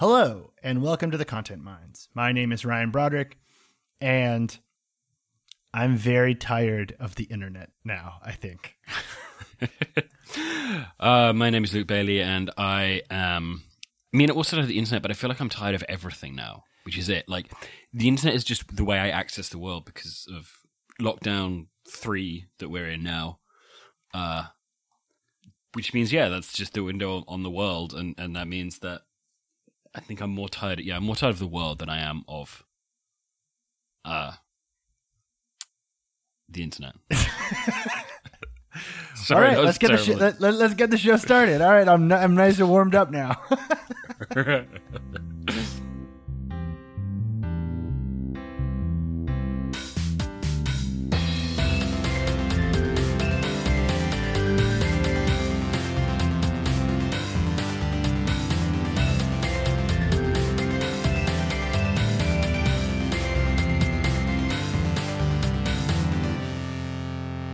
Hello, and welcome to the Content Mines. My name is Ryan Broderick, and I'm very tired of the internet now, I think. uh, my name is Luke Bailey, and I am. I mean, I also of the internet, but I feel like I'm tired of everything now, which is it. Like, the internet is just the way I access the world because of lockdown three that we're in now. Uh, which means, yeah, that's just the window on the world, and, and that means that I think I'm more tired. Yeah, I'm more tired of the world than I am of uh the internet. Sorry, All right, let's get the sh- let, let's get the show started. All right, I'm I'm nice and warmed up now.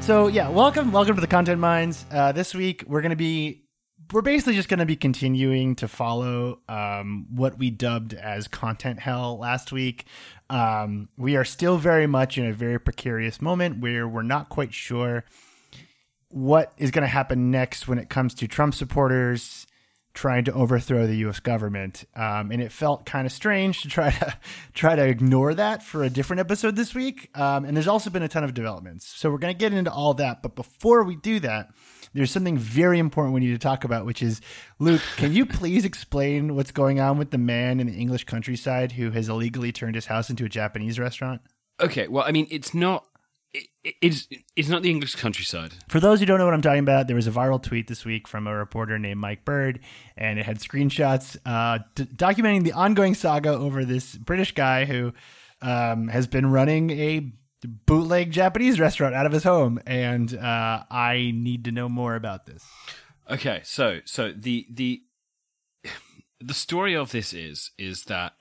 So yeah, welcome, welcome to the Content Mines. Uh, this week we're gonna be, we're basically just gonna be continuing to follow um, what we dubbed as content hell last week. Um, we are still very much in a very precarious moment where we're not quite sure what is going to happen next when it comes to Trump supporters trying to overthrow the U.S. government, um, and it felt kind of strange to try to try to ignore that for a different episode this week. Um, and there's also been a ton of developments, so we're going to get into all that. But before we do that, there's something very important we need to talk about, which is Luke. Can you please explain what's going on with the man in the English countryside who has illegally turned his house into a Japanese restaurant? Okay, well, I mean, it's not it's it's not the English countryside. For those who don't know what I'm talking about, there was a viral tweet this week from a reporter named Mike Bird, and it had screenshots uh, d- documenting the ongoing saga over this British guy who um, has been running a bootleg Japanese restaurant out of his home, and uh, I need to know more about this. Okay, so so the the the story of this is is that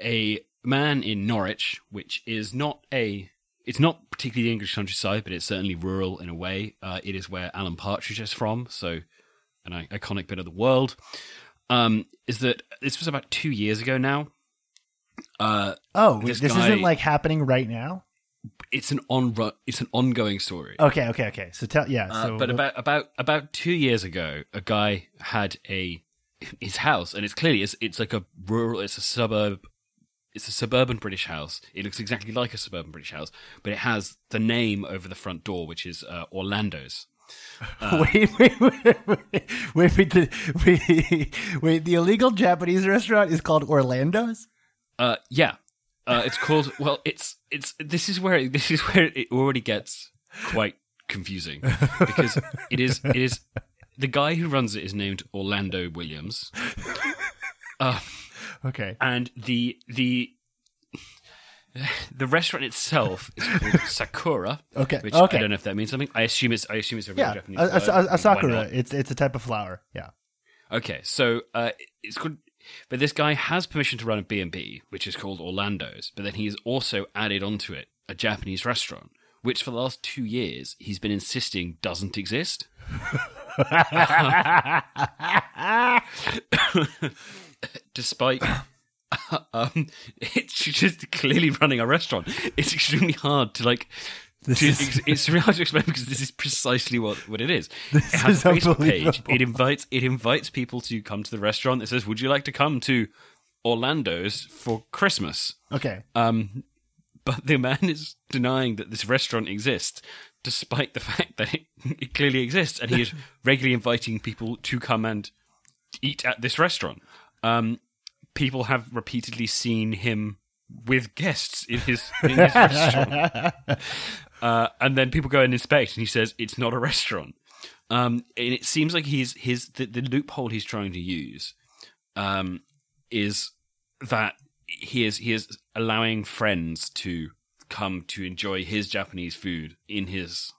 a man in Norwich, which is not a it's not particularly the English countryside, but it's certainly rural in a way. Uh, it is where Alan Partridge is from, so an iconic bit of the world. Um, is that this was about two years ago now? Uh, oh, this, this guy, isn't like happening right now. It's an on it's an ongoing story. Okay, okay, okay. So tell yeah. Uh, so but about about about two years ago, a guy had a his house, and it's clearly it's it's like a rural, it's a suburb it's a suburban British house. It looks exactly like a suburban British house, but it has the name over the front door, which is uh, Orlando's. Uh, wait, wait, wait, wait, wait, wait, the, wait, wait, the illegal Japanese restaurant is called Orlando's. Uh, yeah, uh, it's called. Well, it's it's. This is where this is where it already gets quite confusing because it is it is the guy who runs it is named Orlando Williams. Uh, Okay. And the the the restaurant itself is called Sakura. okay. Which okay. I don't know if that means something. I assume it's I assume it's a real yeah, Japanese. A, a, a sakura. It's it's a type of flower. Yeah. Okay. So uh, it's called. But this guy has permission to run a B&B, which is called Orlando's, but then he has also added onto it a Japanese restaurant, which for the last two years he's been insisting doesn't exist. despite um, it's just clearly running a restaurant. It's extremely hard to like. This to, is, it's really hard to explain because this is precisely what, what it is. This it has is a Facebook page. It invites it invites people to come to the restaurant. It says, "Would you like to come to Orlando's for Christmas?" Okay. Um, but the man is denying that this restaurant exists, despite the fact that it, it clearly exists, and he is regularly inviting people to come and eat at this restaurant um, people have repeatedly seen him with guests in his, in his restaurant. Uh, and then people go and inspect, and he says it's not a restaurant. Um, and it seems like he's his the, the loophole he's trying to use um, is that he is he is allowing friends to come to enjoy his Japanese food in his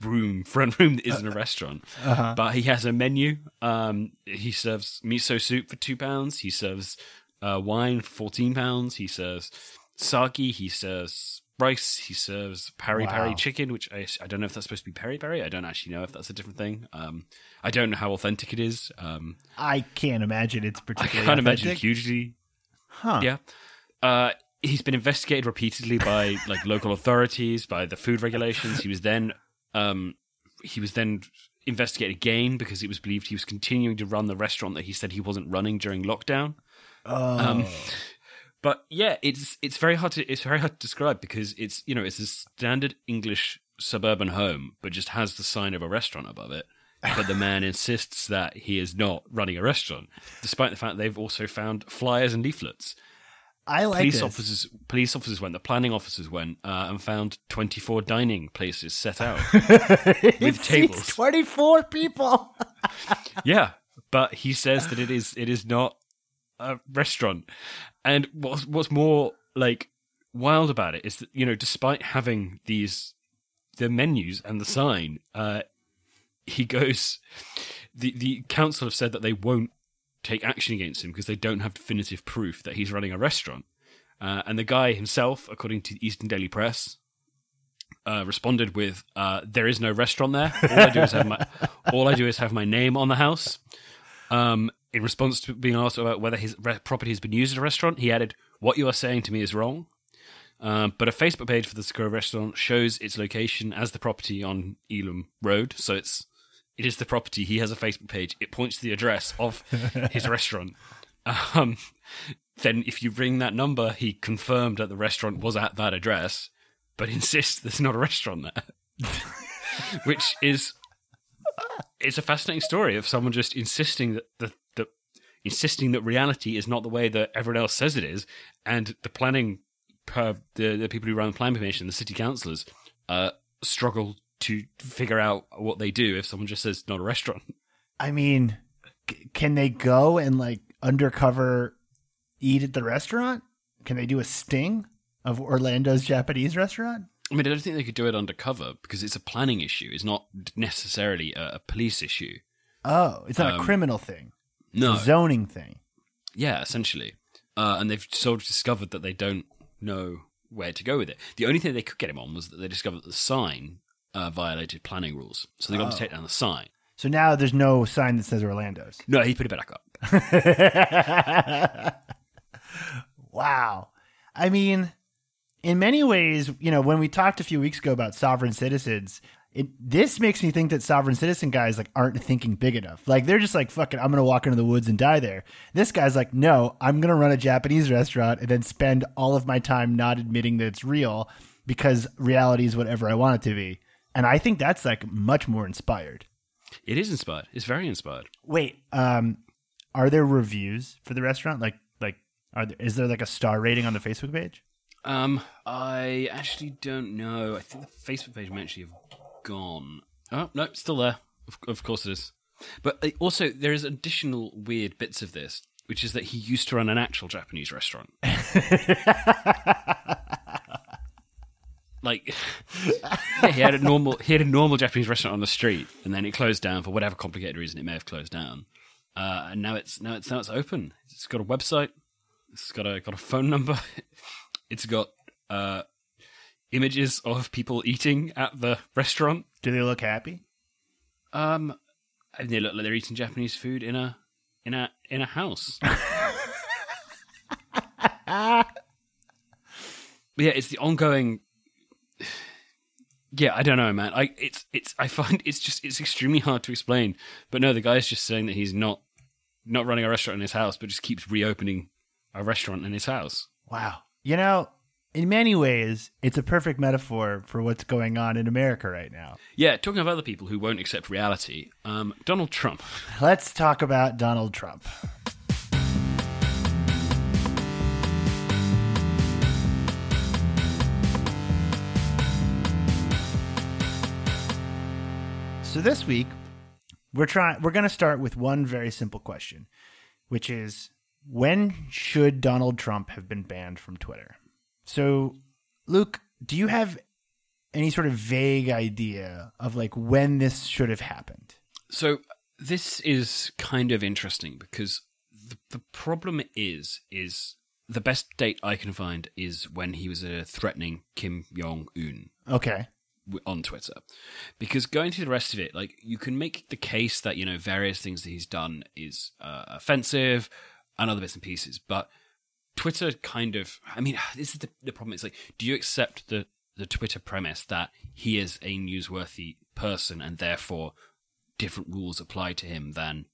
room, front room that isn't a restaurant. Uh-huh. But he has a menu. Um, he serves miso soup for two pounds. He serves uh, wine for fourteen pounds. He serves sake. He serves rice. He serves peri peri Wow. chicken, which I, I don't know if that's supposed to be peri peri. I don't actually know if that's a different thing. Um, I don't know how authentic it is. Um, I can't imagine it's particularly. I can't imagine hugely. Huh. Yeah. Uh, he's been investigated repeatedly by like local authorities, by the food regulations. He was then um, he was then investigated again because it was believed he was continuing to run the restaurant that he said he wasn't running during lockdown. Oh. Um, But yeah, it's it's very hard to it's very hard to describe because it's you know it's a standard English suburban home, but just has the sign of a restaurant above it. But the man insists that he is not running a restaurant, despite the fact they've also found flyers and leaflets. I like police this. officers police officers went, the planning officers went uh, and found twenty four dining places set out. With tables. Twenty-four people. yeah, but he says that it is it is not a restaurant. And what's what's more like wild about it is that you know, despite having these the menus and the sign, uh, he goes. The the council have said that they won't take action against him because they don't have definitive proof that he's running a restaurant. Uh, and the guy himself, according to the Eastern Daily Press, uh, responded with, uh, "There is no restaurant there. All I do is have my all I do is have my name on the house." Um, in response to being asked about whether his re- property has been used as a restaurant, he added, "What you are saying to me is wrong." Um, but a Facebook page for the Sakura restaurant shows its location as the property on Earlham Road, so it's it is the property. He has a Facebook page. It points to the address of his restaurant. Um, then, if you ring that number, he confirmed that the restaurant was at that address, but insists there's not a restaurant there, which is it's a fascinating story of someone just insisting that the, the insisting that reality is not the way that everyone else says it is, and the planning, uh, the the people who run the planning commission, the city councillors, uh, struggle to figure out what they do if someone just says not a restaurant. I mean, c- can they go and like undercover eat at the restaurant? Can they do a sting of Orlando's Japanese restaurant? I mean, I don't think they could do it undercover because it's a planning issue. It's not necessarily a, a police issue. Oh, it's not a Um, criminal thing. It's No, a zoning thing. Yeah, essentially. Uh, and they've sort of discovered that they don't know where to go with it. The only thing they could get him on was that they discovered the sign uh, violated planning rules. So they got him to Oh. take down the sign. So now there's no sign that says Orlando's. No, he put it back up. wow. I mean, in many ways, you know, when we talked a few weeks ago about sovereign citizens, it this makes me think that sovereign citizen guys like aren't thinking big enough. Like they're just like, fucking, I'm gonna walk into the woods and die there. This guy's like, no, I'm gonna run a Japanese restaurant and then spend all of my time not admitting that it's real because reality is whatever I want it to be. And I think that's like much more inspired. It is inspired. It's very inspired. Wait, um, are there reviews for the restaurant? Like, like, are there, is there like a star rating on the Facebook page? Um, I actually don't know. I think the Facebook page might actually have gone. Oh no, still there. Of, of course it is. But uh, also, there is additional weird bits of this, which is that he used to run an actual Japanese restaurant. like, yeah, he had a normal he had a normal Japanese restaurant on the street, and then it closed down for whatever complicated reason. It may have closed down, uh, and now it's now it's now it's open. It's got a website. It's got a got a phone number. It's got uh, images of people eating at the restaurant. Do they look happy? Um, and they look like they're eating Japanese food in a in a in a house. But yeah, it's the ongoing. Yeah, I don't know, man. I it's it's I find it's just it's extremely hard to explain. But no, the guy's just saying that he's not not running a restaurant in his house, but just keeps reopening a restaurant in his house. Wow. You know, in many ways, it's a perfect metaphor for what's going on in America right now. Yeah, talking of other people who won't accept reality, um, Donald Trump. Let's talk about Donald Trump. So this week, we're trying we're going to start with one very simple question, which is when should Donald Trump have been banned from Twitter? So, Luke, do you have any sort of vague idea of like when this should have happened? So this is kind of interesting because the, the problem is is the best date I can find is when he was uh, threatening Kim Jong Un Okay. On Twitter, because going through the rest of it, like you can make the case that you know various things that he's done is uh, offensive and other bits and pieces, but Twitter kind of, I mean, this is the, the problem. It's like, do you accept the the Twitter premise that he is a newsworthy person and therefore different rules apply to him than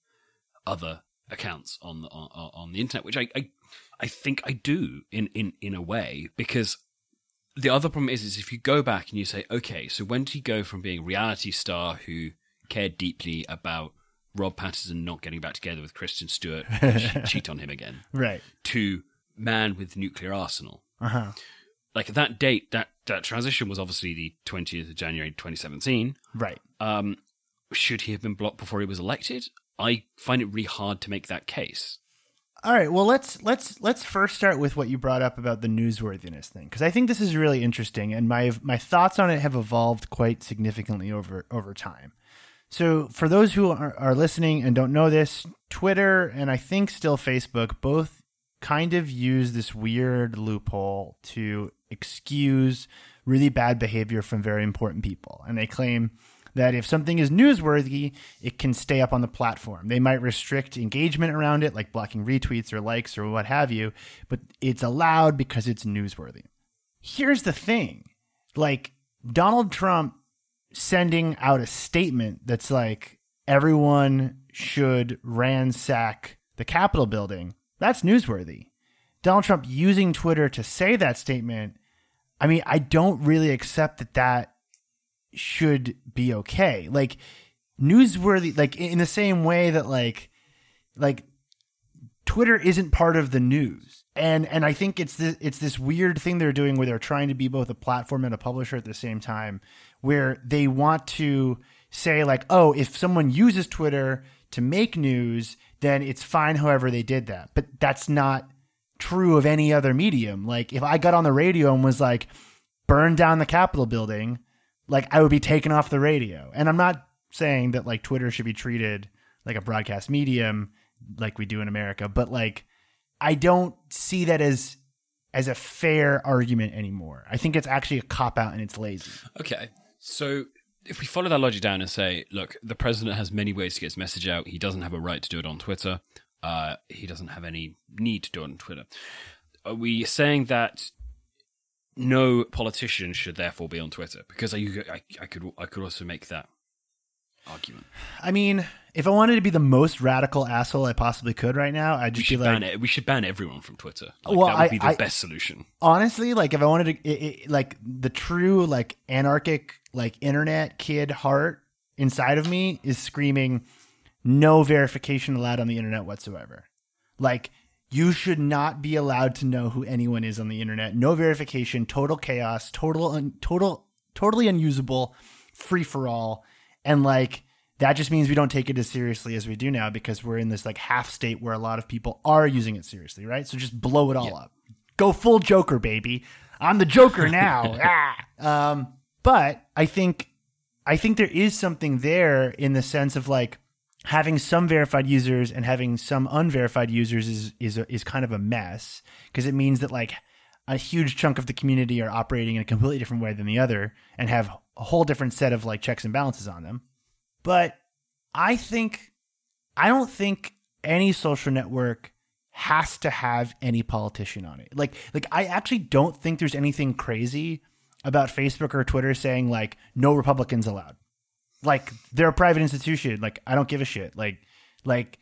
other accounts on the on, on the internet, which I, I I think I do in in in a way because the other problem is is if you go back and you say, okay, so when did he go from being a reality star who cared deeply about Rob Pattinson not getting back together with Kristen Stewart, cheat on him again, Right. to man with nuclear arsenal? Uh huh. Like that date, that that transition was obviously the twentieth of January, twenty seventeen. Right. Um, should he have been blocked before he was elected? I find it really hard to make that case. All right. Well, let's let's let's first start with what you brought up about the newsworthiness thing because I think this is really interesting, and my my thoughts on it have evolved quite significantly over over time. So, for those who are, are listening and don't know this, Twitter and I think still Facebook both kind of use this weird loophole to excuse really bad behavior from very important people, and they claim that if something is newsworthy, it can stay up on the platform. They might restrict engagement around it, like blocking retweets or likes or what have you, but it's allowed because it's newsworthy. Here's the thing like, Donald Trump sending out a statement that's like, everyone should ransack the Capitol building, that's newsworthy. Donald Trump using Twitter to say that statement, I mean, I don't really accept that that should be okay. Like newsworthy like in the same way that like like Twitter isn't part of the news. And and I think it's this it's this weird thing they're doing where they're trying to be both a platform and a publisher at the same time where they want to say like, "Oh, if someone uses Twitter to make news, then it's fine however they did that." But that's not true of any other medium. Like if I got on the radio and was like, "Burn down the Capitol building," like I would be taken off the radio. And I'm not saying that like Twitter should be treated like a broadcast medium like we do in America, but like I don't see that as as a fair argument anymore. I think it's actually a cop out and it's lazy. Okay. So if we follow that logic down and say, look, the president has many ways to get his message out. He doesn't have a right to do it on Twitter. Uh, he doesn't have any need to do it on Twitter. Are we saying that no politician should therefore be on Twitter? Because I, I, I could I could also make that argument. I mean, if I wanted to be the most radical asshole I possibly could right now, I'd just be like, it. We should ban everyone from Twitter. Like, Well, that would I- be the I- best solution. honestly like if i wanted to it, it, like the true like anarchic like internet kid heart inside of me is screaming no verification allowed on the internet whatsoever like you should not be allowed to know who anyone is on the internet no verification total chaos total un, total totally unusable free for all and like that just means we don't take it as seriously as we do now because we're in this like half state where a lot of people are using it seriously right so just blow it all up go full Joker, baby. I'm the Joker now. ah. Um, but I think I think there is something there in the sense of like having some verified users and having some unverified users is is a, is kind of a mess because it means that like a huge chunk of the community are operating in a completely different way than the other and have a whole different set of like checks and balances on them. But I think I don't think any social network has to have any politician on it. Like like I actually don't think there's anything crazy about Facebook or Twitter saying like no Republicans allowed. Like they're a private institution. Like I don't give a shit. Like like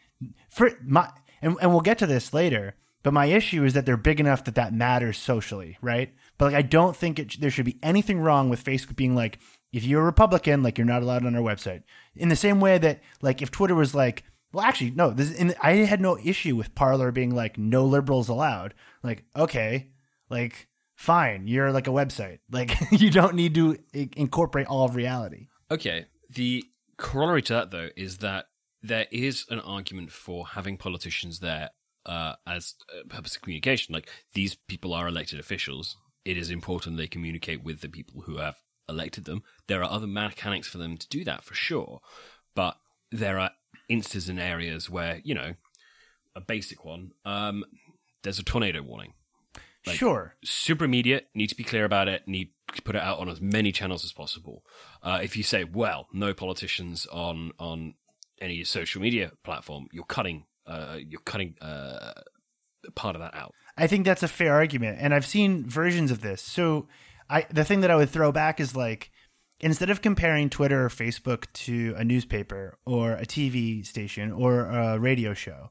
for my and, and we'll get to this later. But my issue is that they're big enough that that matters socially, right? But like I don't think it, there should be anything wrong with Facebook being like if you're a Republican, like you're not allowed on our website. In the same way that like if Twitter was like well, actually, no. This in, I had no issue with Parler being like no liberals allowed. Like, okay, like fine, you're like a website. Like you don't need to incorporate all of reality. Okay. The corollary to that, though, is that there is an argument for having politicians there uh, as a purpose of communication. Like these people are elected officials. It is important they communicate with the people who have elected them. There are other mechanics for them to do that for sure, but there are instances and areas where you know a basic one. Um, there's a tornado warning. Like- sure. Super immediate. Need to be clear about it. Need to put it out on as many channels as possible. Uh, if you say, well, no politicians on on any social media platform, you're cutting uh, you're cutting uh, part of that out. I think that's a fair argument, and I've seen versions of this. So, I the thing that I would throw back is like instead of comparing Twitter or Facebook to a newspaper or a TV station or a radio show,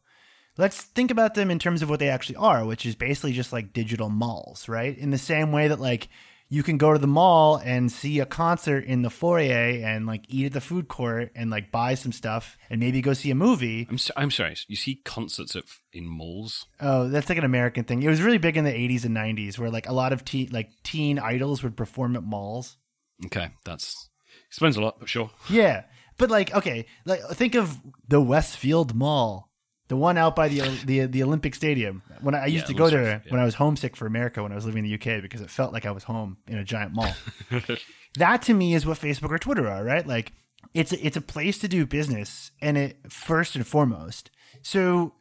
let's think about them in terms of what they actually are, which is basically just like digital malls, right? In the same way that like you can go to the mall and see a concert in the foyer and like eat at the food court and like buy some stuff and maybe go see a movie. I'm so, I'm sorry. You see concerts at, in malls. Oh, that's like an American thing. It was really big in the 80s and 90s where like a lot of teen like teen idols would perform at malls. Okay, that's explains a lot, but sure. Yeah. But like okay, like think of the Westfield Mall. The one out by the the the Olympic Stadium. When I, I used Yeah, to go there yeah. when I was homesick for America when I was living in the UK because it felt like I was home in a giant mall. that to me is what Facebook or Twitter are, right? Like it's a, it's a place to do business and it first and foremost. So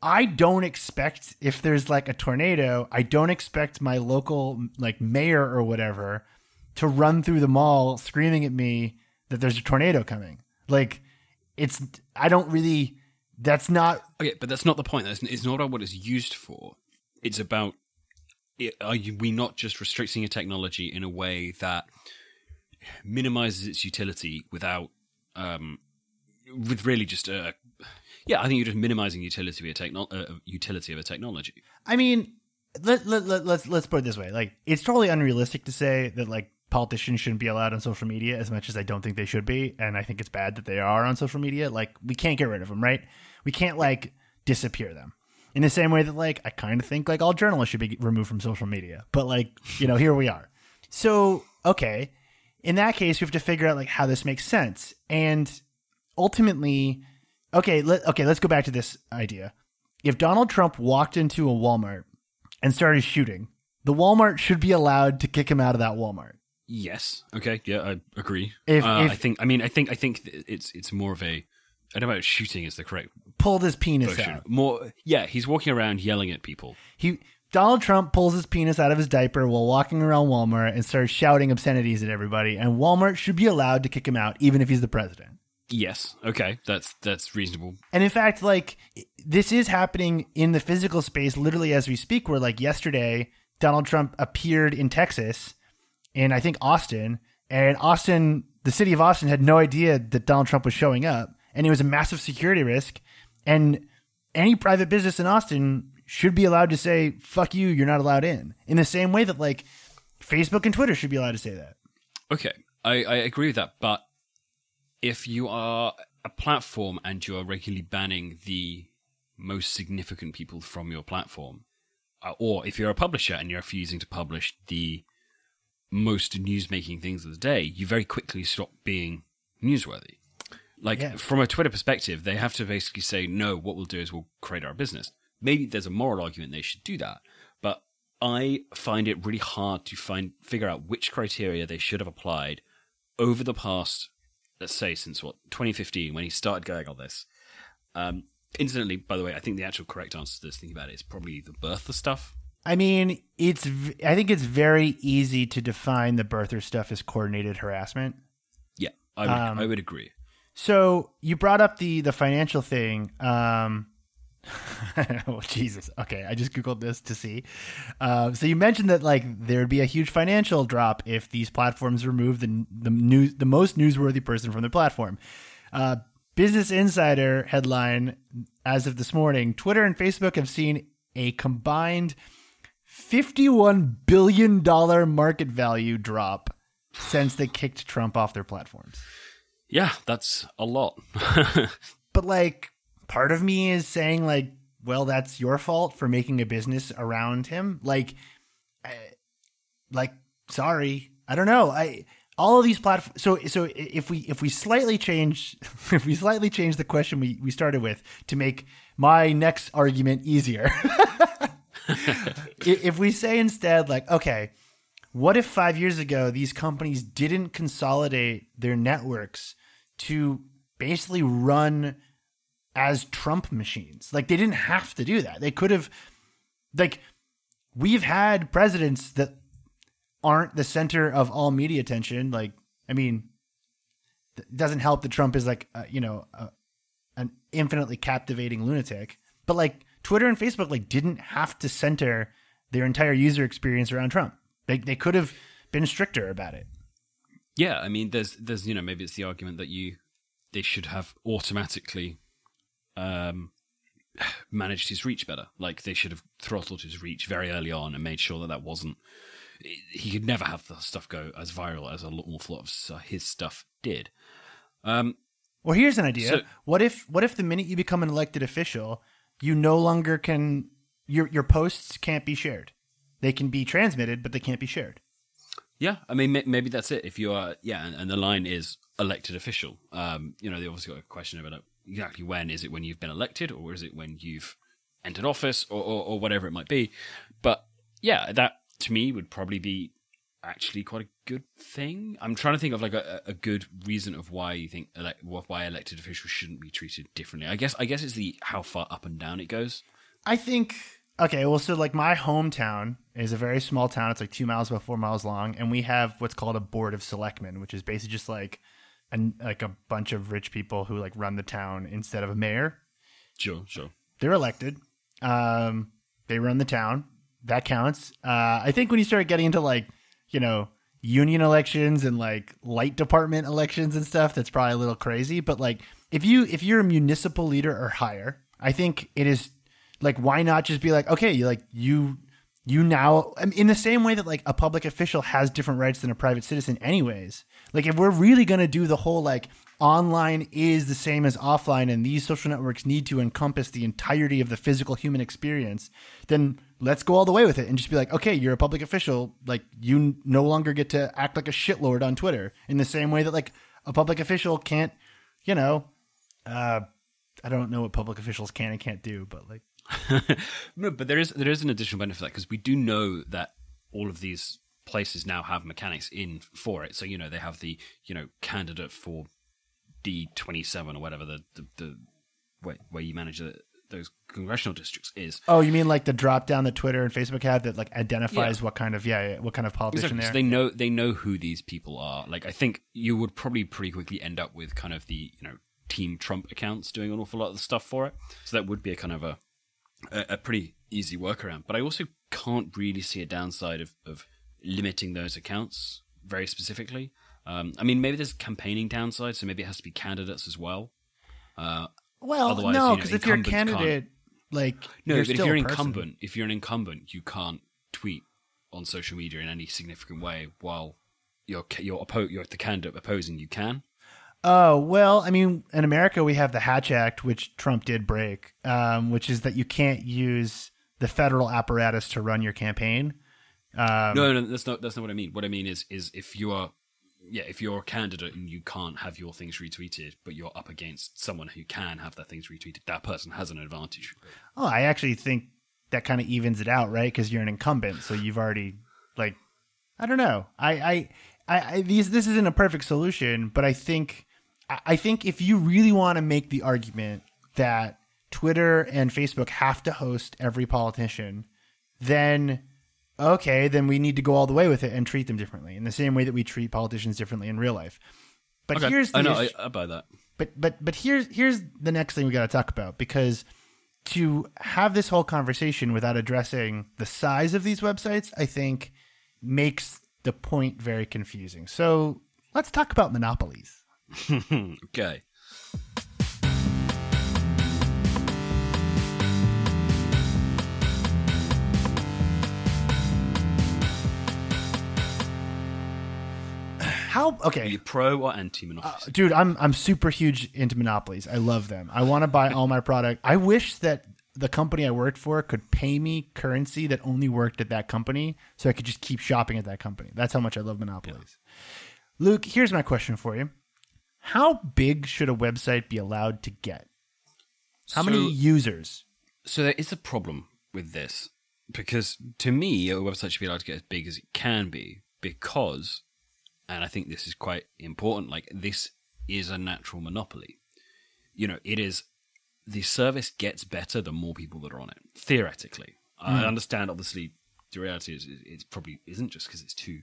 I don't expect if there's like a tornado, I don't expect my local like mayor or whatever to run through the mall screaming at me that there's a tornado coming. Like it's I don't really that's not Okay, but that's not the point. That's, it's not about what it's used for. It's about it, are you, we not just restricting a technology in a way that minimizes its utility without, um, with really just a, yeah, I think you're just minimizing utility of a techno- uh, utility of a technology. I mean, let, let, let, let's let's put it this way. Like, it's totally unrealistic to say that like politicians shouldn't be allowed on social media as much as I don't think they should be, and I think it's bad that they are on social media. Like, we can't get rid of them, right? We can't like disappear them. In the same way that like I kind of think like all journalists should be removed from social media, but like you know here we are. So okay, in that case we have to figure out like how this makes sense, and ultimately, okay, let okay let's go back to this idea. If Donald Trump walked into a Walmart and started shooting, the Walmart should be allowed to kick him out of that Walmart. Yes. Okay. Yeah, I agree. If- uh, if- I think. I mean, I think. I think it's it's more of a. I don't know about shooting is the correct Pulled his penis version. out. More. Yeah, he's walking around yelling at people. He Donald Trump pulls his penis out of his diaper while walking around Walmart and starts shouting obscenities at everybody, and Walmart should be allowed to kick him out, even if he's the president. Yes. Okay. That's that's reasonable. And in fact, like this is happening in the physical space literally as we speak. Where like yesterday, Donald Trump appeared in Texas, in I think Austin, and Austin, the city of Austin, had no idea that Donald Trump was showing up, and it was a massive security risk. And any private business in Austin should be allowed to say "fuck you," you're not allowed in. In the same way that like Facebook and Twitter should be allowed to say that. Okay, I, I agree with that. But if you are a platform and you are regularly banning the most significant people from your platform, uh, or if you're a publisher and you're refusing to publish the most news-making things of the day, you very quickly stop being newsworthy. Like Yeah. from a Twitter perspective, they have to basically say, "No, what we'll do is we'll create our business." Maybe there's a moral argument they should do that, but I find it really hard to find figure out which criteria they should have applied over the past, let's say, since what 2015 when he started going on this. Um, incidentally, by the way, I think the actual correct answer to this, thinking about it, is probably the birther stuff. I mean, it's. I think it's very easy to define the birther stuff as coordinated harassment. Yeah, I would, Um, I would agree. So you brought up the the financial thing. Um, oh Jesus! Okay, I just googled this to see. Um, so you mentioned that like there would be a huge financial drop if these platforms remove the the news the most newsworthy person from their platform. Uh, Business Insider headline as of this morning: Twitter and Facebook have seen a combined fifty-one billion dollar market value drop since they kicked Trump off their platforms. Yeah, that's a lot. but like part of me is saying like well that's your fault for making a business around him. Like uh, like sorry. I don't know. I all of these platforms so so if we if we slightly change if we slightly change the question we we started with to make my next argument easier if we say instead like okay what if five years ago these companies didn't consolidate their networks to basically run as Trump machines? Like they didn't have to do that. They could have like we've had presidents that aren't the center of all media attention. Like, I mean, it doesn't help that Trump is like, uh, you know, uh, an infinitely captivating lunatic. But like Twitter and Facebook, like didn't have to center their entire user experience around Trump. They they could have been stricter about it. Yeah, I mean, there's there's you know maybe it's the argument that you they should have automatically um, managed his reach better. Like they should have throttled his reach very early on and made sure that that wasn't. He could never have the stuff go as viral as an awful lot of his stuff did. Um, well, here's an idea. So, what if what if the minute you become an elected official, you no longer can your your posts can't be shared. They can be transmitted, but they can't be shared. Yeah, I mean, maybe that's it. If you are, yeah, and, the line is elected official. Um, you know, they obviously got a question about exactly when is it when you've been elected, or is it when you've entered office, or, or, or whatever it might be. But yeah, that to me would probably be actually quite a good thing. I'm trying to think of like a, a good reason of why you think elect, why elected officials shouldn't be treated differently. I guess I guess it's the how far up and down it goes. I think okay, well, so like my hometown is a very small town. It's like two miles by four miles long, and we have what's called a board of selectmen, which is basically just like an like a bunch of rich people who like run the town instead of a mayor. Sure, sure. They're elected. Um, they run the town. That counts. Uh, I think when you start getting into like you know union elections and like light department elections and stuff, that's probably a little crazy. But like if you if you're a municipal leader or higher, I think it is like why not just be like okay you like you you now in the same way that like a public official has different rights than a private citizen anyways. Like if we're really to do the whole like online is the same as offline and these social networks need to encompass the entirety of the physical human experience then let's go all the way with it and just be like okay you're a public official like you no longer get to act like a shitlord on twitter. In the same way that like a public official can't you know uh i don't know what public officials can and can't do but like no, but there is there is an additional benefit that because we do know that all of these places now have mechanics in for it. So you know they have the you know candidate for D twenty seven or whatever the the, the way, where you manage the, those congressional districts is. Oh, you mean like the drop down that Twitter and Facebook have that like identifies yeah. what kind of yeah, what kind of politician exactly. So they know they know who these people are. Like I think you would probably pretty quickly end up with kind of the you know Team Trump accounts doing an awful lot of the stuff for it. So that would be a kind of a a, a pretty easy workaround. But I also can't really see a downside of, of limiting those accounts very specifically. Um, I mean, maybe there's campaigning downside, so maybe it has to be candidates as well. Uh, well, no, because you know, if you're a candidate, like no, you're but if you're an incumbent, if you're an incumbent, you can't tweet on social media in any significant way while you're you're, oppo- you're the candidate opposing you can. Oh well, I mean, in America we have the Hatch Act, which Trump did break, um, which is that you can't use the federal apparatus to run your campaign. Um, no, no, that's not that's not what I mean. What I mean is is if you are, yeah, if you're a candidate and you can't have your things retweeted, but you're up against someone who can have their things retweeted, that person has an advantage. Oh, I actually think that kind of evens it out, right? Because you're an incumbent, so you've already like, I don't know, I, I, I, I these this isn't a perfect solution, but I think I think if you really want to make the argument that Twitter and Facebook have to host every politician, then okay, then we need to go all the way with it and treat them differently in the same way that we treat politicians differently in real life. But okay. here's the I know I, I buy that. But but but here's here's the next thing we got to talk about because to have this whole conversation without addressing the size of these websites, I think makes the point very confusing. So let's talk about monopolies. okay. How okay? Are you pro or anti monopolies? Uh, dude, I'm I'm super huge into monopolies. I love them. I want to buy all my product. I wish that the company I worked for could pay me currency that only worked at that company, so I could just keep shopping at that company. That's how much I love monopolies. Yeah. Luke, here's my question for you. How big should a website be allowed to get? How so, many users? So there is a problem with this because to me, a website should be allowed to get as big as it can be because, and I think this is quite important, like this is a natural monopoly. You know, it is the service gets better the more people that are on it, theoretically. I hmm. understand, obviously, the reality is it probably isn't just because it's too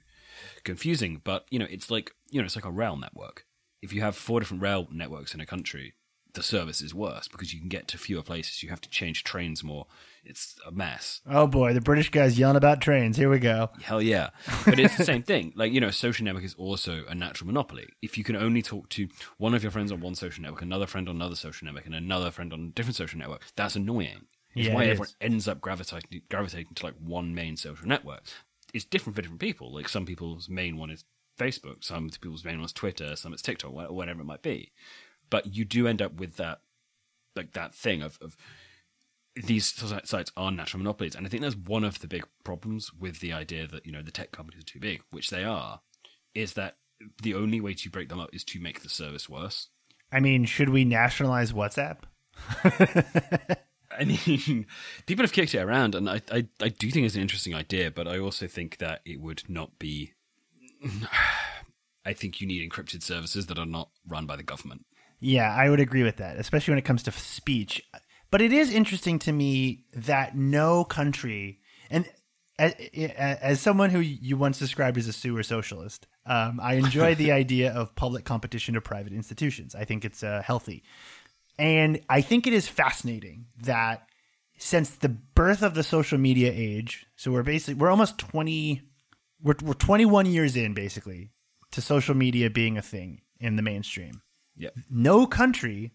confusing. But you know, it's like you know, it's like a rail network. If you have four different rail networks in a country, the service is worse because you can get to fewer places. You have to change trains more. It's a mess. Oh boy, the British guy's yelling about trains. Here we go. Hell yeah. But it's the same thing. Like, you know, social network is also a natural monopoly. If you can only talk to one of your friends on one social network, another friend on another social network, and another friend on a different social network, that's annoying. It's Yeah, why it everyone ends up gravitating gravitating to like one main social network. It's different for different people. Like some people's main one is Facebook, some people's main one is Twitter, some it's TikTok, wha- whatever it might be. But you do end up with that like that thing of, of these sites are natural monopolies, and I think that's one of the big problems with the idea that you know the tech companies are too big, which they are, is that the only way to break them up is to make the service worse. I mean, should we nationalize WhatsApp? I mean, people have kicked it around, and I, I, I do think it's an interesting idea, but I also think that it would not be. I think you need encrypted services that are not run by the government. Yeah, I would agree with that, especially when it comes to speech. But it is interesting to me that no country, and as, as someone who you once described as a sewer socialist, um, I enjoy the idea of public competition to private institutions. I think it's uh, healthy. And I think it is fascinating that since the birth of the social media age, so we're basically, we're almost 20, we're, we're 21 years in basically to social media being a thing in the mainstream Yeah. no country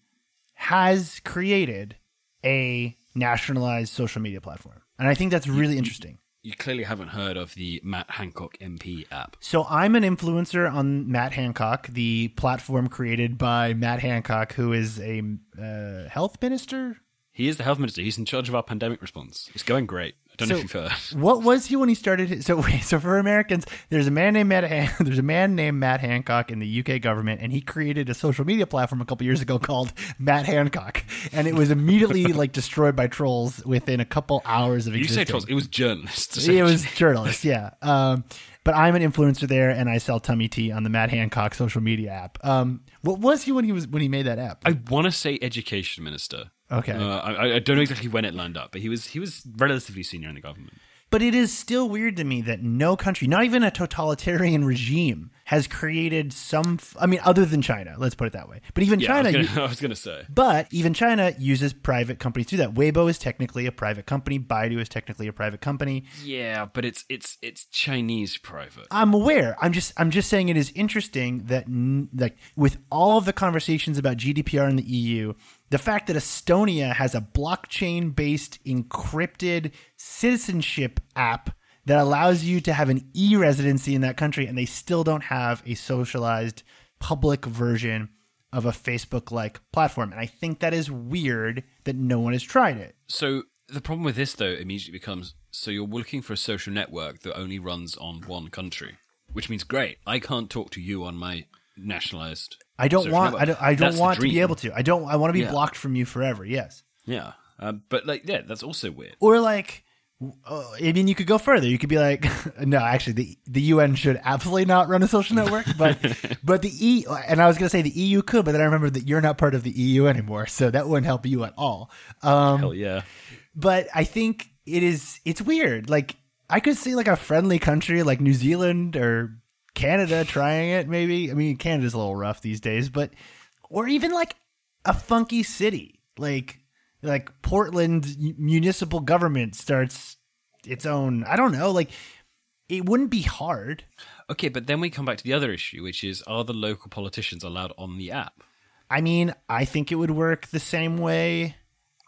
has created a nationalized social media platform. And I think that's really interesting. You clearly haven't heard of the Matt Hancock MP app. So I'm an influencer on Matt Hancock, the platform created by Matt Hancock, who is a uh, health minister. He is the health minister. He's in charge of our pandemic response. It's going great. Don't know So- if you've heard. What was he when he started? His, so so for Americans, there's a man named Matt. Han- there's a man named Matt Hancock in the UK government, and he created a social media platform a couple years ago called Matt Hancock, and it was immediately like destroyed by trolls within a couple hours of You say trolls. It was journalists. It was journalists, yeah. Um, but I'm an influencer there, and I sell tummy tea on the Matt Hancock social media app. Um, what was he when he was when he made that app? I want to say education minister. Okay. Uh, I, I don't know exactly when it lined up, but he was he was relatively senior in the government. But it is still weird to me that no country, not even a totalitarian regime, has created some. F- I mean, other than China, let's put it that way. But even Yeah, China, I was gonna, I was gonna say. but even China uses private companies to do that. Weibo is technically a private company. Baidu is technically a private company. Yeah, but it's it's it's Chinese private. I'm aware. I'm just I'm just saying it is interesting that n- like with all of the conversations about GDPR in the EU, the fact that Estonia has a blockchain based encrypted citizenship app that allows you to have an e-residency in that country and they still don't have a socialized public version of a Facebook like platform. And I think that is weird that no one has tried it. So the problem with this though immediately becomes so you're looking for a social network that only runs on one country, which means great. I can't talk to you on my nationalized. I don't want. I don't, I don't want to be able to. I don't I want to be Yeah. blocked from you forever. Yes. Yeah, um, but like yeah, that's also weird. or like uh, I mean, you could go further. You could be like, no, actually, the the UN should absolutely not run a social network, but but the E and I was gonna say the EU could, but then I remember that you're not part of the EU anymore, so that wouldn't help you at all. Um, Hell yeah. but I think it is it's weird. Like I could see like a friendly country like New Zealand or Canada trying it. Maybe I mean Canada's a little rough these days, but or even like a funky city like like Portland municipal government starts its own. I don't know. Like it wouldn't be hard. Okay, but then we come back to the other issue, which is are the local politicians allowed on the app? I mean, I think it would work the same way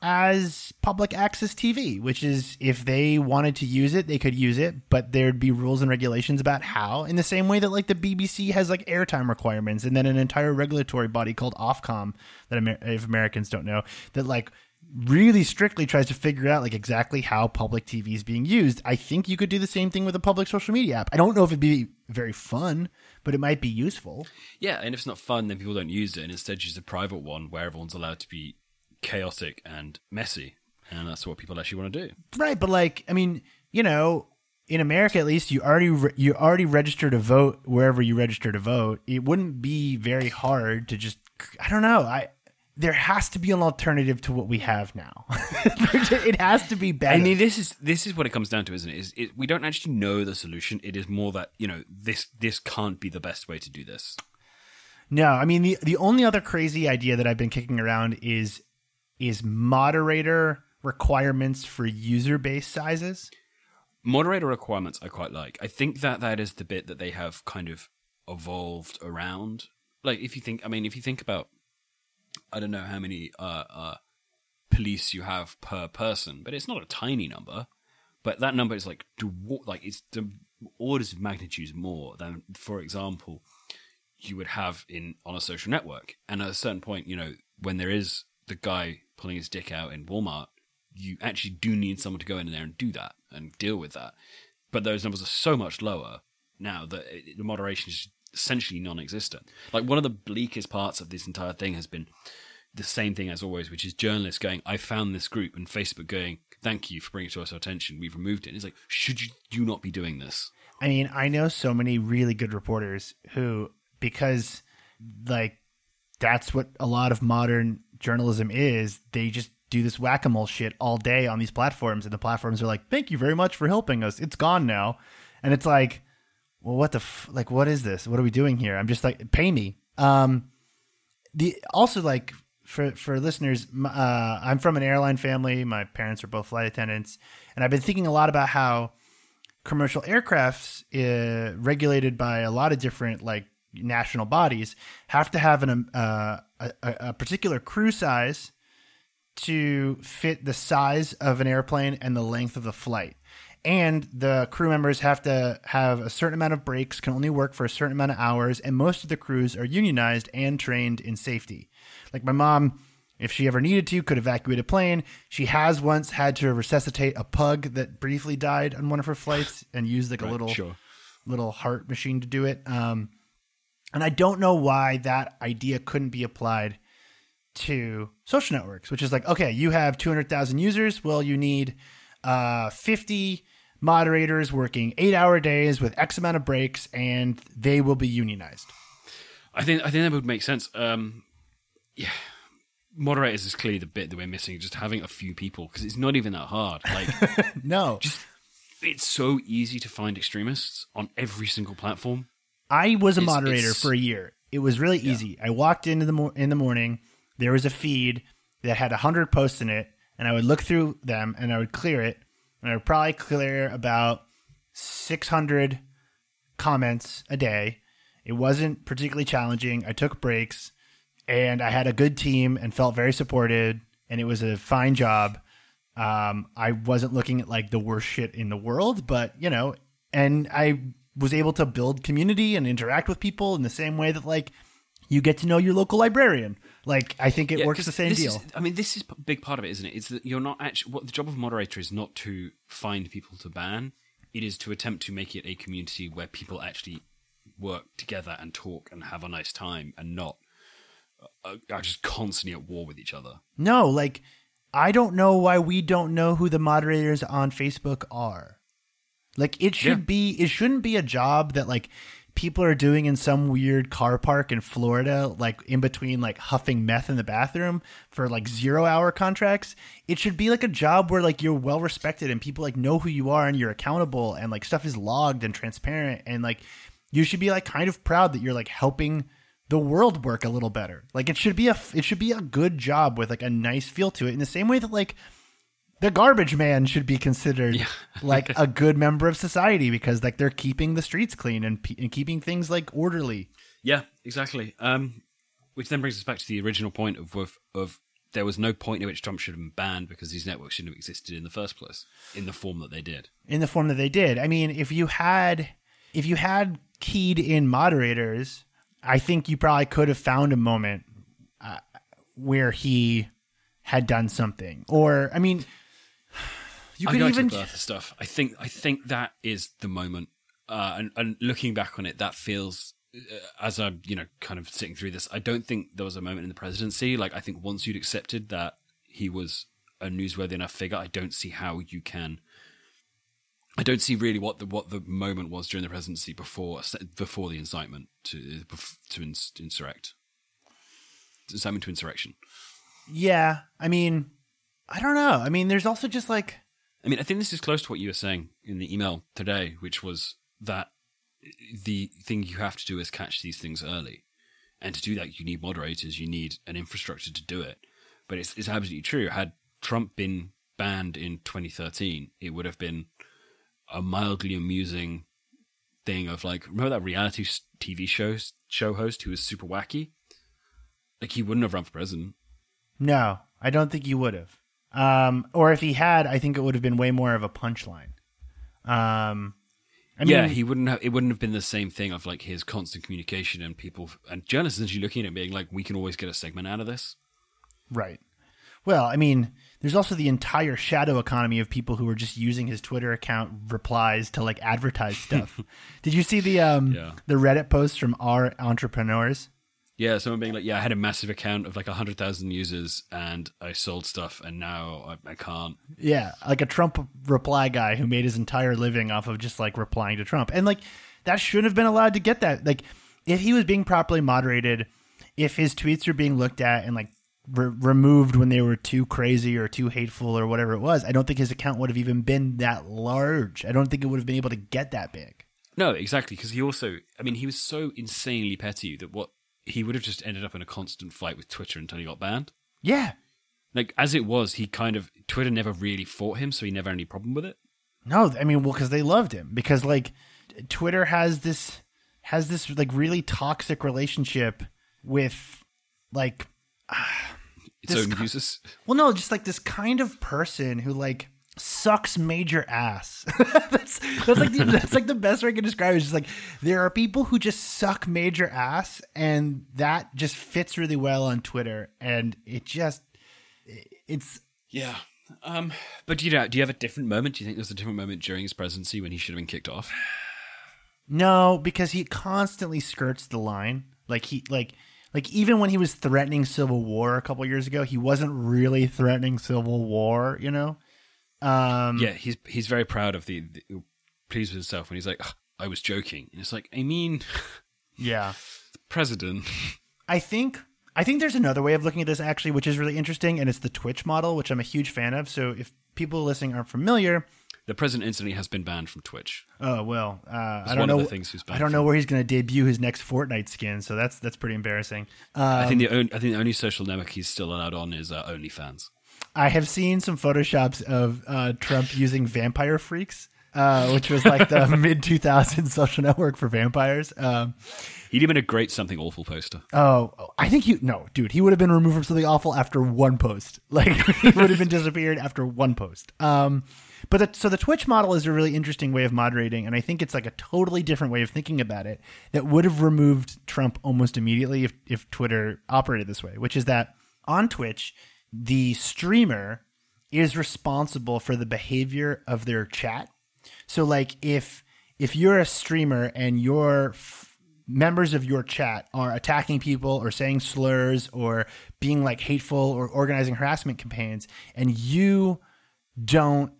as public access TV, which is if they wanted to use it, they could use it, but there'd be rules and regulations about how, in the same way that like the BBC has like airtime requirements and then an entire regulatory body called Ofcom that Amer- if Americans don't know, that like really strictly tries to figure out like exactly how public TV is being used. I think you could do the same thing with a public social media app. I don't know if it'd be very fun, but it might be useful. Yeah, and if it's not fun, then people don't use it, and instead use a private one where everyone's allowed to be chaotic and messy, and that's what people actually want to do. Right, but like, I mean, you know, in America at least, you already re- you already register to vote wherever you register to vote. It wouldn't be very hard to just, I don't know, I there has to be an alternative to what we have now. it has to be better. I mean, this is this is what it comes down to, isn't it? Is it, we don't actually know the solution. It is more that you know this this can't be the best way to do this. No, I mean the the only other crazy idea that I've been kicking around is is moderator requirements for user base sizes. Moderator requirements I quite like. I think that that is the bit that they have kind of evolved around. Like if you think, I mean, if you think about I don't know how many uh, uh, police you have per person, but it's not a tiny number. But that number is like like it's the orders of magnitudes more than, for example, you would have in on a social network. And at a certain point, you know, when there is the guy pulling his dick out in Walmart, you actually do need someone to go in there and do that and deal with that. But those numbers are so much lower now that the moderation is essentially non-existent. Like one of the bleakest parts of this entire thing has been the same thing as always, which is journalists going, "I found this group," and Facebook going, "Thank you for bringing it to our attention. We've removed it." And it's like, should you you not be doing this? I mean, I know so many really good reporters who, because like that's what a lot of modern journalism is, they just do this whack a mole shit all day on these platforms, and the platforms are like, "Thank you very much for helping us. It's gone now," and it's like well, what the f- like? What is this? What are we doing here? I'm just like, pay me. Um, the also like for for listeners, uh, I'm from an airline family. My parents are both flight attendants, and I've been thinking a lot about how commercial aircrafts, uh, regulated by a lot of different like national bodies, have to have an uh, a, a particular crew size to fit the size of an airplane and the length of the flight and the crew members have to have a certain amount of breaks, can only work for a certain amount of hours, and most of the crews are unionized and trained in safety. Like my mom, if she ever needed to, could evacuate a plane. She has once had to resuscitate a pug that briefly died on one of her flights and used like right, a little sure. little heart machine to do it. Um, and I don't know why that idea couldn't be applied to social networks, which is like, okay, you have 200,000 users. Well, you need uh, 50 moderators working eight hour days with X amount of breaks, and they will be unionized. I think I think that would make sense. Um, yeah, moderators is clearly the bit that we're missing. Just having a few people because it's not even that hard. Like no, just it's so easy to find extremists on every single platform. I was a it's, moderator it's, for a year. It was really yeah. easy. I walked into the mo- in the morning. There was a feed that had hundred posts in it, and I would look through them and I would clear it and I would probably clear about 600 comments a day. It wasn't particularly challenging. I took breaks and I had a good team and felt very supported, and it was a fine job. Um, I wasn't looking at like the worst shit in the world, but you know, and I was able to build community and interact with people in the same way that like you get to know your local librarian like I think it yeah, works the same deal. Is, I mean, this is a big part of it, isn't it? It's that you're not actually what the job of moderator is not to find people to ban. It is to attempt to make it a community where people actually work together and talk and have a nice time and not uh, are just constantly at war with each other. No, like I don't know why we don't know who the moderators on Facebook are. Like it should yeah. be it shouldn't be a job that like people are doing in some weird car park in Florida, like in between like huffing meth in the bathroom for like zero hour contracts. It should be like a job where like you're well respected and people like know who you are and you're accountable and like stuff is logged and transparent and like you should be like kind of proud that you're like helping the world work a little better. Like it should be a it should be a good job with like a nice feel to it in the same way that like the garbage man should be considered yeah. like a good member of society because like they're keeping the streets clean and, and keeping things like orderly. Yeah, exactly. Um, which then brings us back to the original point of, of of there was no point in which Trump should have been banned because these networks shouldn't have existed in the first place in the form that they did. In the form that they did. I mean, if you had if you had keyed in moderators, I think you probably could have found a moment uh, where he had done something. Or I mean, you could even stuff. I think I think that is the moment. Uh, and, and looking back on it, that feels uh, as I'm you know kind of sitting through this. I don't think there was a moment in the presidency. Like I think once you'd accepted that he was a newsworthy enough figure, I don't see how you can. I don't see really what the what the moment was during the presidency before before the incitement to to insurrect incitement to insurrection. Yeah, I mean, I don't know. I mean, there's also just like I mean, I think this is close to what you were saying in the email today, which was that the thing you have to do is catch these things early. And to do that, you need moderators, you need an infrastructure to do it. But it's, it's absolutely true. Had Trump been banned in 2013, it would have been a mildly amusing thing of like, remember that reality TV show, show host who was super wacky? Like, he wouldn't have run for president. No, I don't think he would have. Um, or if he had, I think it would have been way more of a punchline. Um, I mean, yeah, he wouldn't have. It wouldn't have been the same thing of like his constant communication and people and journalists actually looking at it being like, we can always get a segment out of this. Right. Well, I mean, there's also the entire shadow economy of people who are just using his Twitter account replies to like advertise stuff. Did you see the um yeah. the Reddit posts from our entrepreneurs? Yeah, someone being like, "Yeah, I had a massive account of like hundred thousand users, and I sold stuff, and now I, I, can't." Yeah, like a Trump reply guy who made his entire living off of just like replying to Trump, and like that shouldn't have been allowed to get that. Like, if he was being properly moderated, if his tweets are being looked at and like re- removed when they were too crazy or too hateful or whatever it was, I don't think his account would have even been that large. I don't think it would have been able to get that big. No, exactly, because he also, I mean, he was so insanely petty that what he would have just ended up in a constant fight with Twitter until he got banned. Yeah. Like as it was, he kind of Twitter never really fought him, so he never had any problem with it. No, I mean, well, because they loved him because like Twitter has this has this like really toxic relationship with like uh, its own users. Well, no, just like this kind of person who like sucks major ass. that's that's like the, that's like the best way I can describe it. It's just like there are people who just suck major ass, and that just fits really well on Twitter, and it just it's yeah. Um, but do you know, do you have a different moment? Do you think there's a different moment during his presidency when he should have been kicked off? No, because he constantly skirts the line. Like he like like even when he was threatening civil war a couple years ago, he wasn't really threatening civil war. You know um, yeah, he's he's very proud of the, the pleased with himself when he's like, "I was joking," and it's like, I mean, yeah, president. I think I think there's another way of looking at this actually, which is really interesting, and it's the Twitch model, which I'm a huge fan of. So if people listening aren't familiar, the president instantly has been banned from Twitch. Oh well, uh, I don't know. things. I don't know from. where he's going to debut his next Fortnite skin, so that's that's pretty embarrassing. Um, I think the only, I think the only social network he's still allowed on is uh, OnlyFans. I have seen some photoshops of uh, Trump using Vampire Freaks, uh, which was like the mid 2000s social network for vampires. Um, He'd have been a great something awful poster. Oh, I think you no, dude. He would have been removed from something awful after one post. Like he would have been disappeared after one post. Um, but the, so the Twitch model is a really interesting way of moderating, and I think it's like a totally different way of thinking about it that would have removed Trump almost immediately if if Twitter operated this way. Which is that on Twitch the streamer is responsible for the behavior of their chat. So like if if you're a streamer and your f- members of your chat are attacking people or saying slurs or being like hateful or organizing harassment campaigns and you don't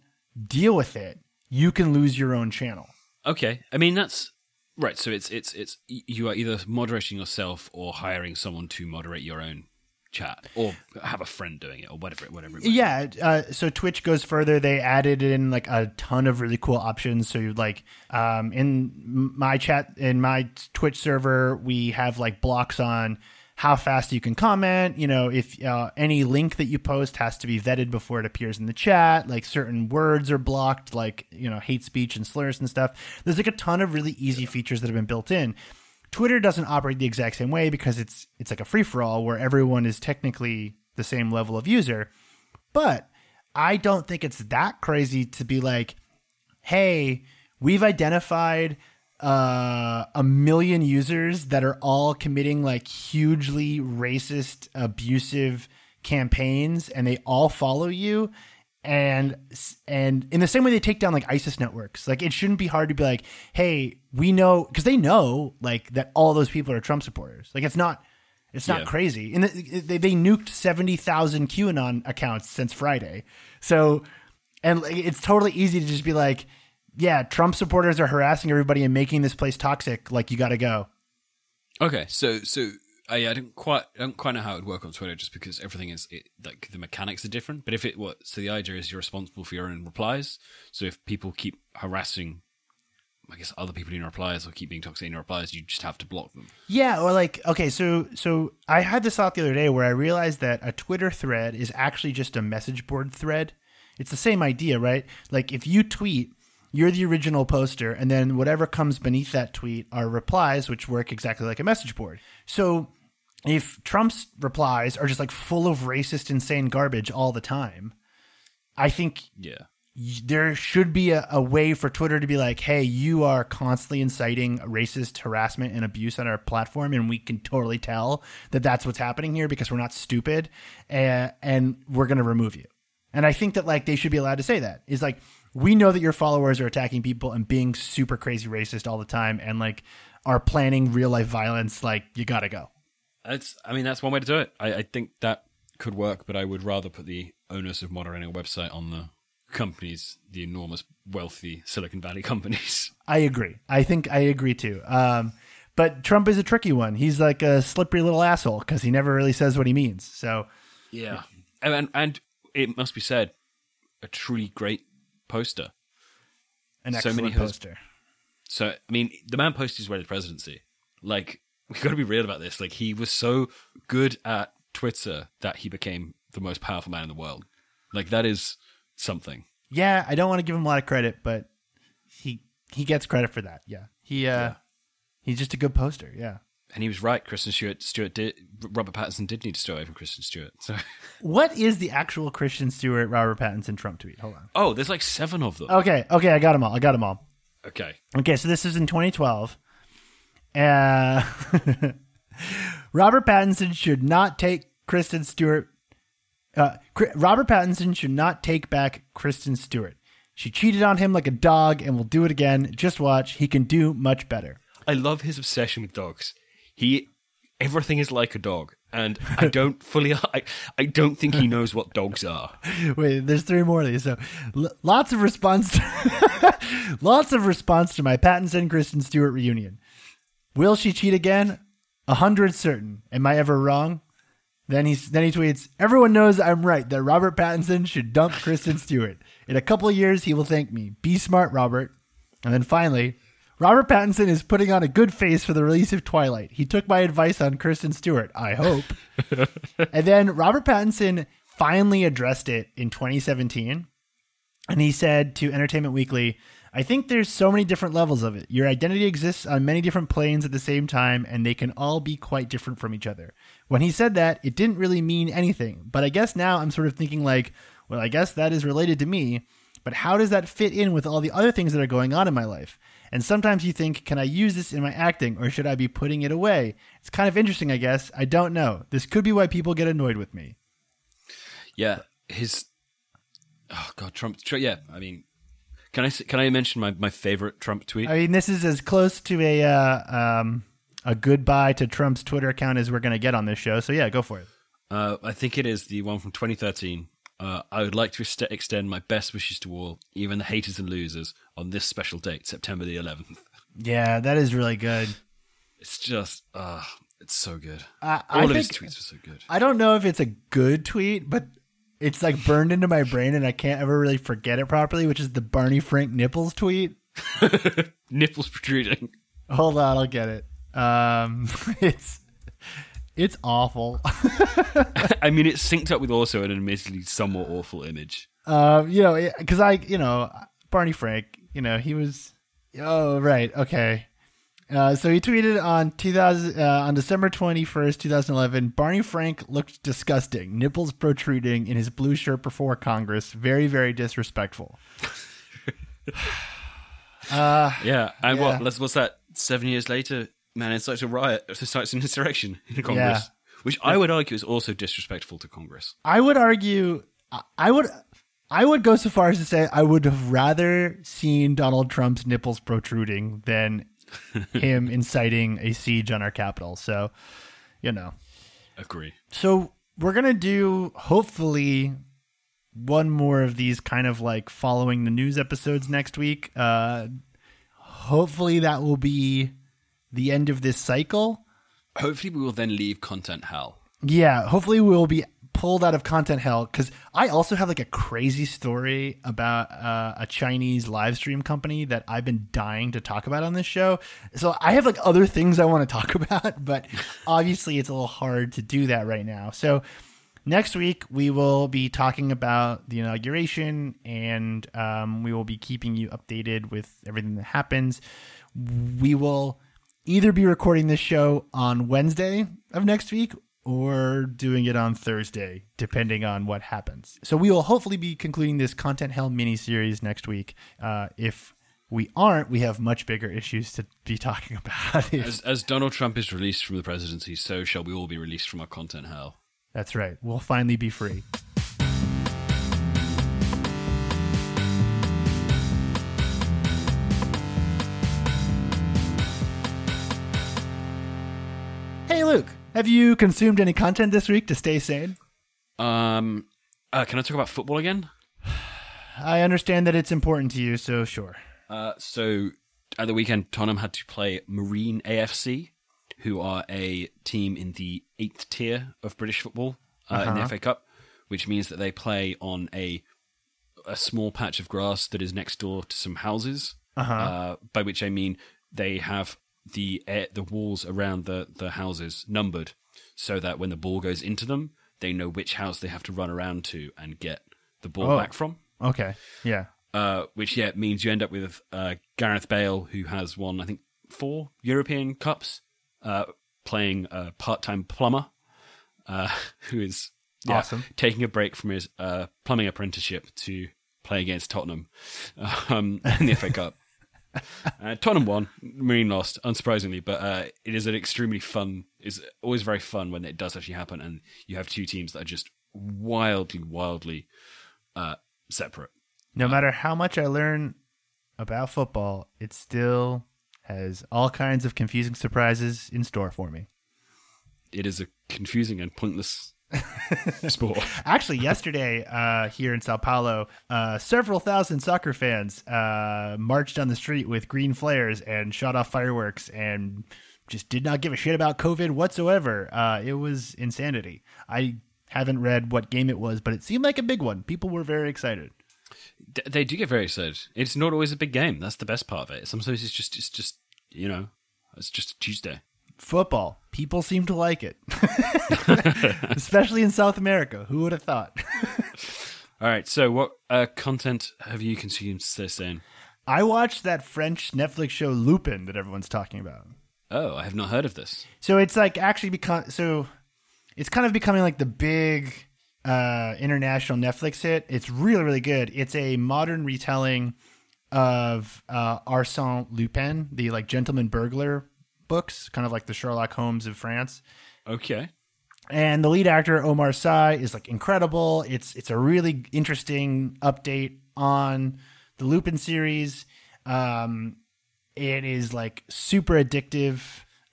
deal with it, you can lose your own channel. Okay. I mean that's right, so it's it's it's you are either moderating yourself or hiring someone to moderate your own chat or have a friend doing it or whatever whatever yeah uh, so twitch goes further. They added in like a ton of really cool options. So you like um, in my chat in my twitch server we have like blocks on how fast you can comment. You know if uh, any link that you post has to be vetted before it appears in the chat. Like certain words are blocked like you know hate speech and slurs and stuff. There's like a ton of really easy features that have been built in Twitter doesn't operate the exact same way because it's it's like a free for all where everyone is technically the same level of user. But I don't think it's that crazy to be like, hey, we've identified uh, a million users that are all committing like hugely racist, abusive campaigns, and they all follow you and and in the same way they take down like ISIS networks, like it shouldn't be hard to be like, hey, we know because they know like that all those people are Trump supporters. Like it's not it's not yeah. crazy. And they, they nuked seventy thousand QAnon accounts since Friday, so and it's totally easy to just be like, yeah, Trump supporters are harassing everybody and making this place toxic. Like you got to go. Okay, so so I, I don't quite I don't quite know how it would work on Twitter, just because everything is it, like the mechanics are different. But if it what so the idea is you're responsible for your own replies. So if people keep harassing, I guess other people in your replies or keep being toxic in your replies, you just have to block them. Yeah, or like okay, so so I had this thought the other day where I realized that a Twitter thread is actually just a message board thread. It's the same idea, right? Like if you tweet, you're the original poster, and then whatever comes beneath that tweet are replies, which work exactly like a message board. So if Trump's replies are just like full of racist, insane garbage all the time, I think Yeah. there should be a, a way for Twitter to be like, hey, you are constantly inciting racist harassment and abuse on our platform, and we can totally tell that that's what's happening here because we're not stupid, uh, and we're going to remove you. And I think that like they should be allowed to say that is like we know that your followers are attacking people and being super crazy racist all the time, and like are planning real life violence. Like you got to go. That's, I mean, that's one way to do it. I, I think that could work, but I would rather put the onus of moderating a website on the companies, the enormous, wealthy Silicon Valley companies. I agree. I think I agree too. Um, but Trump is a tricky one. He's like a slippery little asshole because he never really says what he means. So Yeah, and, and and it must be said, a truly great poster. an So many poster. So I mean, the man posted his way to the presidency. Like we got to be real about this. Like he was so good at Twitter that he became the most powerful man in the world. Like that is something. Yeah, I don't want to give him a lot of credit, but he he gets credit for that. Yeah, he uh, Yeah. he's just a good poster. Yeah. And he was right. Kristen Stewart, Stewart did. Robert Pattinson did need to stay away from Kristen Stewart. So, What is the actual Kristen Stewart Robert Pattinson Trump tweet? Hold on. oh, there's like seven of them. Okay, okay, I got them all. I got them all. Okay, Okay, so this is in 2012. Uh, Robert Pattinson should not take Kristen Stewart. Uh, Robert Pattinson should not take back Kristen Stewart. She cheated on him like a dog and will do it again. Just watch. He can do much better. I love his obsession with dogs. He everything is like a dog, and I don't fully. I, I don't think he knows what dogs are. Wait, there's three more of these. So, l- lots of response. To lots of response to my Pattinson Kristen Stewart reunion. Will she cheat again? A hundred certain. Am I ever wrong? Then he then he tweets, "Everyone knows I'm right that Robert Pattinson should dump Kristen Stewart. In a couple of years, he will thank me. Be smart, Robert." And then finally, Robert Pattinson is putting on a good face for the release of Twilight. He took my advice on Kristen Stewart. I hope. and then Robert Pattinson finally addressed it in 2017, and he said to Entertainment Weekly. I think there's so many different levels of it. Your identity exists on many different planes at the same time, and they can all be quite different from each other. When he said that, it didn't really mean anything. But I guess now I'm sort of thinking, like, well, I guess that is related to me, but how does that fit in with all the other things that are going on in my life? And sometimes you think, can I use this in my acting, or should I be putting it away? It's kind of interesting, I guess. I don't know. This could be why people get annoyed with me. Yeah, his. Oh God, Trump. Tr- Yeah, I mean, can I can I mention my, my favorite Trump tweet? I mean, this is as close to a uh, um, a goodbye to Trump's Twitter account as we're going to get on this show. So yeah, go for it. Uh, I think it is the one from 2013. Uh, I would like to extend my best wishes to all, even the haters and losers, on this special date, September the 11th. Yeah, that is really good. It's just, uh, it's so good. I, All I of his tweets were so good. I don't know if it's a good tweet, but it's like burned into my brain, and I can't ever really forget it properly. Which is the Barney Frank nipples tweet. Nipples protruding. Hold on, I'll get it. Um, it's it's awful. I mean, it's synced up with also an admittedly somewhat awful image. Um, you know, because I, you know, Barney Frank, you know, he was. Oh right, okay. Uh, so he tweeted on 2000 uh, on December 21st, 2011. Barney Frank looked disgusting, nipples protruding in his blue shirt before Congress. Very, very disrespectful. uh, Yeah, and Yeah. what? Let's, what's that? Seven years later, man it's incites a riot, incites an insurrection in Congress, which I would argue is also disrespectful to Congress. I would argue, I would, I would go so far as to say I would have rather seen Donald Trump's nipples protruding than him inciting a siege on our capital. So, you know, Agree. so we're gonna do hopefully one more of these kind of like following the news episodes next week. Uh, hopefully that will be the end of this cycle. Hopefully, we will then leave content hell. Yeah, hopefully we'll be pulled out of content hell because I also have like a crazy story about uh, a Chinese live stream company that I've been dying to talk about on this show. So I have like other things I want to talk about, but obviously it's a little hard to do that right now. So next week we will be talking about the inauguration and um, we will be keeping you updated with everything that happens. We will either be recording this show on Wednesday of next week or doing it on Thursday, depending on what happens. So we will hopefully be concluding this Content Hell mini series next week. Uh, if we aren't, we have much bigger issues to be talking about. As, as Donald Trump is released from the presidency, so shall we all be released from our content hell. That's right. We'll finally be free. Have you consumed any content this week to stay sane? Um, uh, can I talk about football again? I understand that it's important to you, so sure. Uh, so at the weekend, Tottenham had to play Marine AFC, who are a team in the eighth tier of British football uh, in the Uh-huh. FA Cup, which means that they play on a a small patch of grass that is next door to some houses. Uh-huh. Uh, by which I mean they have the air, the walls around the the houses numbered, so that when the ball goes into them, they know which house they have to run around to and get the ball Oh. back from Okay. Yeah. uh, which yeah means you end up with uh, Gareth Bale, who has won I think four European Cups, uh, playing a part-time plumber, uh, who is yeah, Awesome. taking a break from his uh, plumbing apprenticeship to play against Tottenham um, in the FA Cup. Uh, Tottenham won, Marine lost, unsurprisingly, but uh, it is an extremely fun. It's always very fun when it does actually happen, and you have two teams that are just wildly, wildly uh, separate. No matter how much I learn about football, it still has all kinds of confusing surprises in store for me. it is a confusing and pointless sport. Actually, yesterday uh, here in Sao Paulo, uh, several thousand soccer fans uh, marched down the street with green flares and shot off fireworks and just did not give a shit about COVID whatsoever. Uh, it was insanity. I haven't read what game it was, but it seemed like a big one. People were very excited. D- they do get very excited. It's not always a big game. That's the best part of it. Sometimes it's just, it's just, you know, it's just a Tuesday. Football. People seem to like it, especially in South America. Who would have thought? All right. So, what uh, content have you consumed since then? I watched that French Netflix show Lupin that everyone's talking about. Oh, I have not heard of this. So it's like actually become so it's kind of becoming like the big uh international Netflix hit. It's really really good. It's a modern retelling of uh Arsène Lupin, the like gentleman burglar books, kind of like the Sherlock Holmes of France. Okay. And the lead actor Omar Sy is like incredible. It's it's a really interesting update on the Lupin series. Um, it is like super addictive.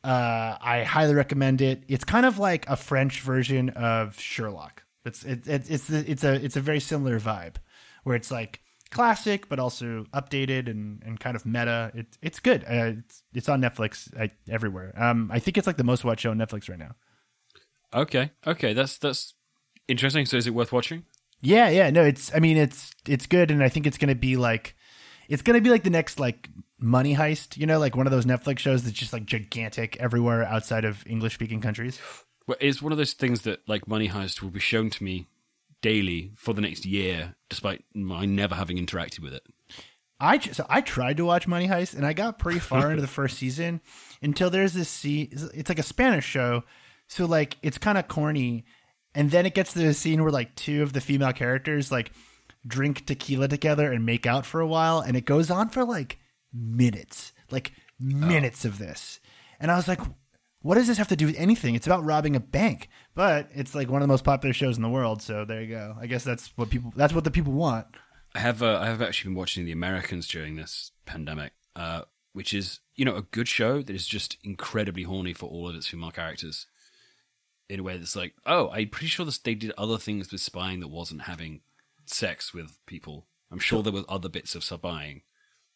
Uh, I highly recommend it. It's kind of like a French version of Sherlock. It's it, it, it's the, it's a it's a very similar vibe where it's like classic but also updated and, and kind of meta. It, it's good. Uh, it's it's on Netflix I, everywhere. Um, I think it's like the most watched show on Netflix right now. Okay. Okay. That's that's interesting. So, is it worth watching? Yeah, yeah, no, it's I mean it's it's good and I think it's going to be like it's going to be like the next like Money Heist, you know, like one of those Netflix shows that's just like gigantic everywhere outside of English speaking countries. Well, it's one of those things that, like Money Heist, will be shown to me daily for the next year, despite my never having interacted with it. I so I tried to watch Money Heist and I got pretty far into the first season until there's this scene. It's like a Spanish show, so like it's kind of corny, and then it gets to the scene where like two of the female characters like drink tequila together and make out for a while, and it goes on for like minutes, like oh. minutes of this, and I was like. What does this have to do with anything? It's about robbing a bank, but it's like one of the most popular shows in the world. So there you go. I guess that's what people. That's what the people want. I have uh, I have actually been watching The Americans during this pandemic, uh, which is you know a good show that is just incredibly horny for all of its female characters. In a way that's like, oh, I'm pretty sure this, they did other things with spying that wasn't having sex with people. I'm sure there were other bits of spying.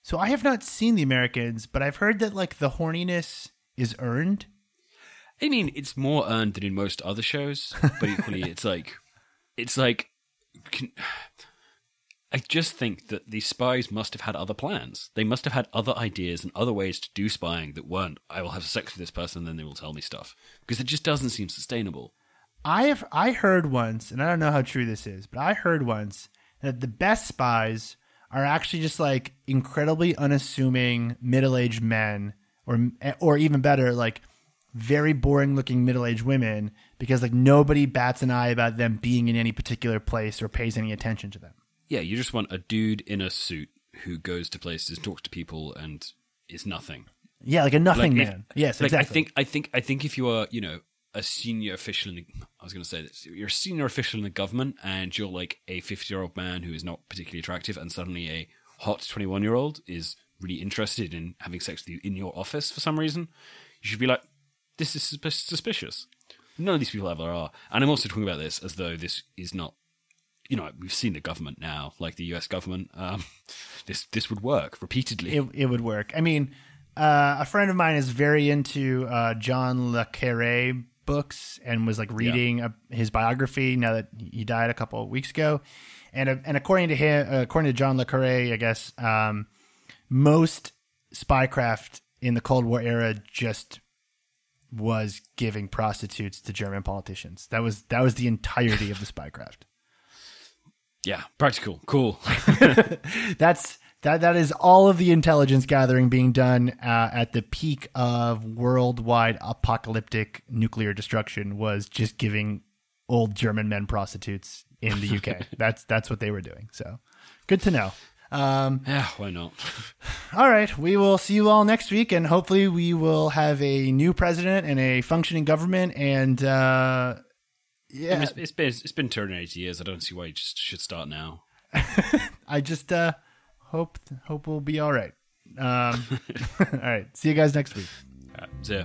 So I have not seen the Americans, but I've heard that like the horniness is earned. I mean, it's more earned than in most other shows, but equally, it's like, it's like, can, I just think that these spies must have had other plans. They must have had other ideas and other ways to do spying that weren't. I will have sex with this person, and then they will tell me stuff because it just doesn't seem sustainable. I have I heard once, and I don't know how true this is, but I heard once that the best spies are actually just like incredibly unassuming middle-aged men, or or even better, like very boring looking middle-aged women, because like nobody bats an eye about them being in any particular place or pays any attention to them. Yeah, you just want a dude in a suit who goes to places, talks to people, and is nothing. Yeah, like a nothing Like, if- man. yes, like exactly. I think I think I think if you are you know a senior official in the, I was going to say this you're a senior official in the government and you're like a 50 year old man who is not particularly attractive and suddenly a hot 21 year old is really interested in having sex with you in your office for some reason you should be like this is suspicious none of these people ever are and I'm also talking about this as though this is not you know we've seen the government now like the US government um, this this would work repeatedly it, it would work. I mean, uh, a friend of mine is very into uh, John Le Carre books and was like reading uh his biography now that he died a couple of weeks ago. And uh, and according to him, uh, according to John Le Carre, I guess um, most spycraft in the Cold War era just was giving prostitutes to German politicians. That was that was the entirety of the spycraft. yeah practical cool That's that. That is all of the intelligence gathering being done uh, at the peak of worldwide apocalyptic nuclear destruction. Was just giving old German men prostitutes in the UK. that's that's what they were doing. So good to know. Um, yeah why not all right, we will see you all next week, and hopefully we will have a new president and a functioning government. And uh, yeah, It's, it's been it's been 280 years. I don't see why you just should start now. I just uh, hope hope we'll be all right. Um, all right, see you guys next week. Uh, so yeah.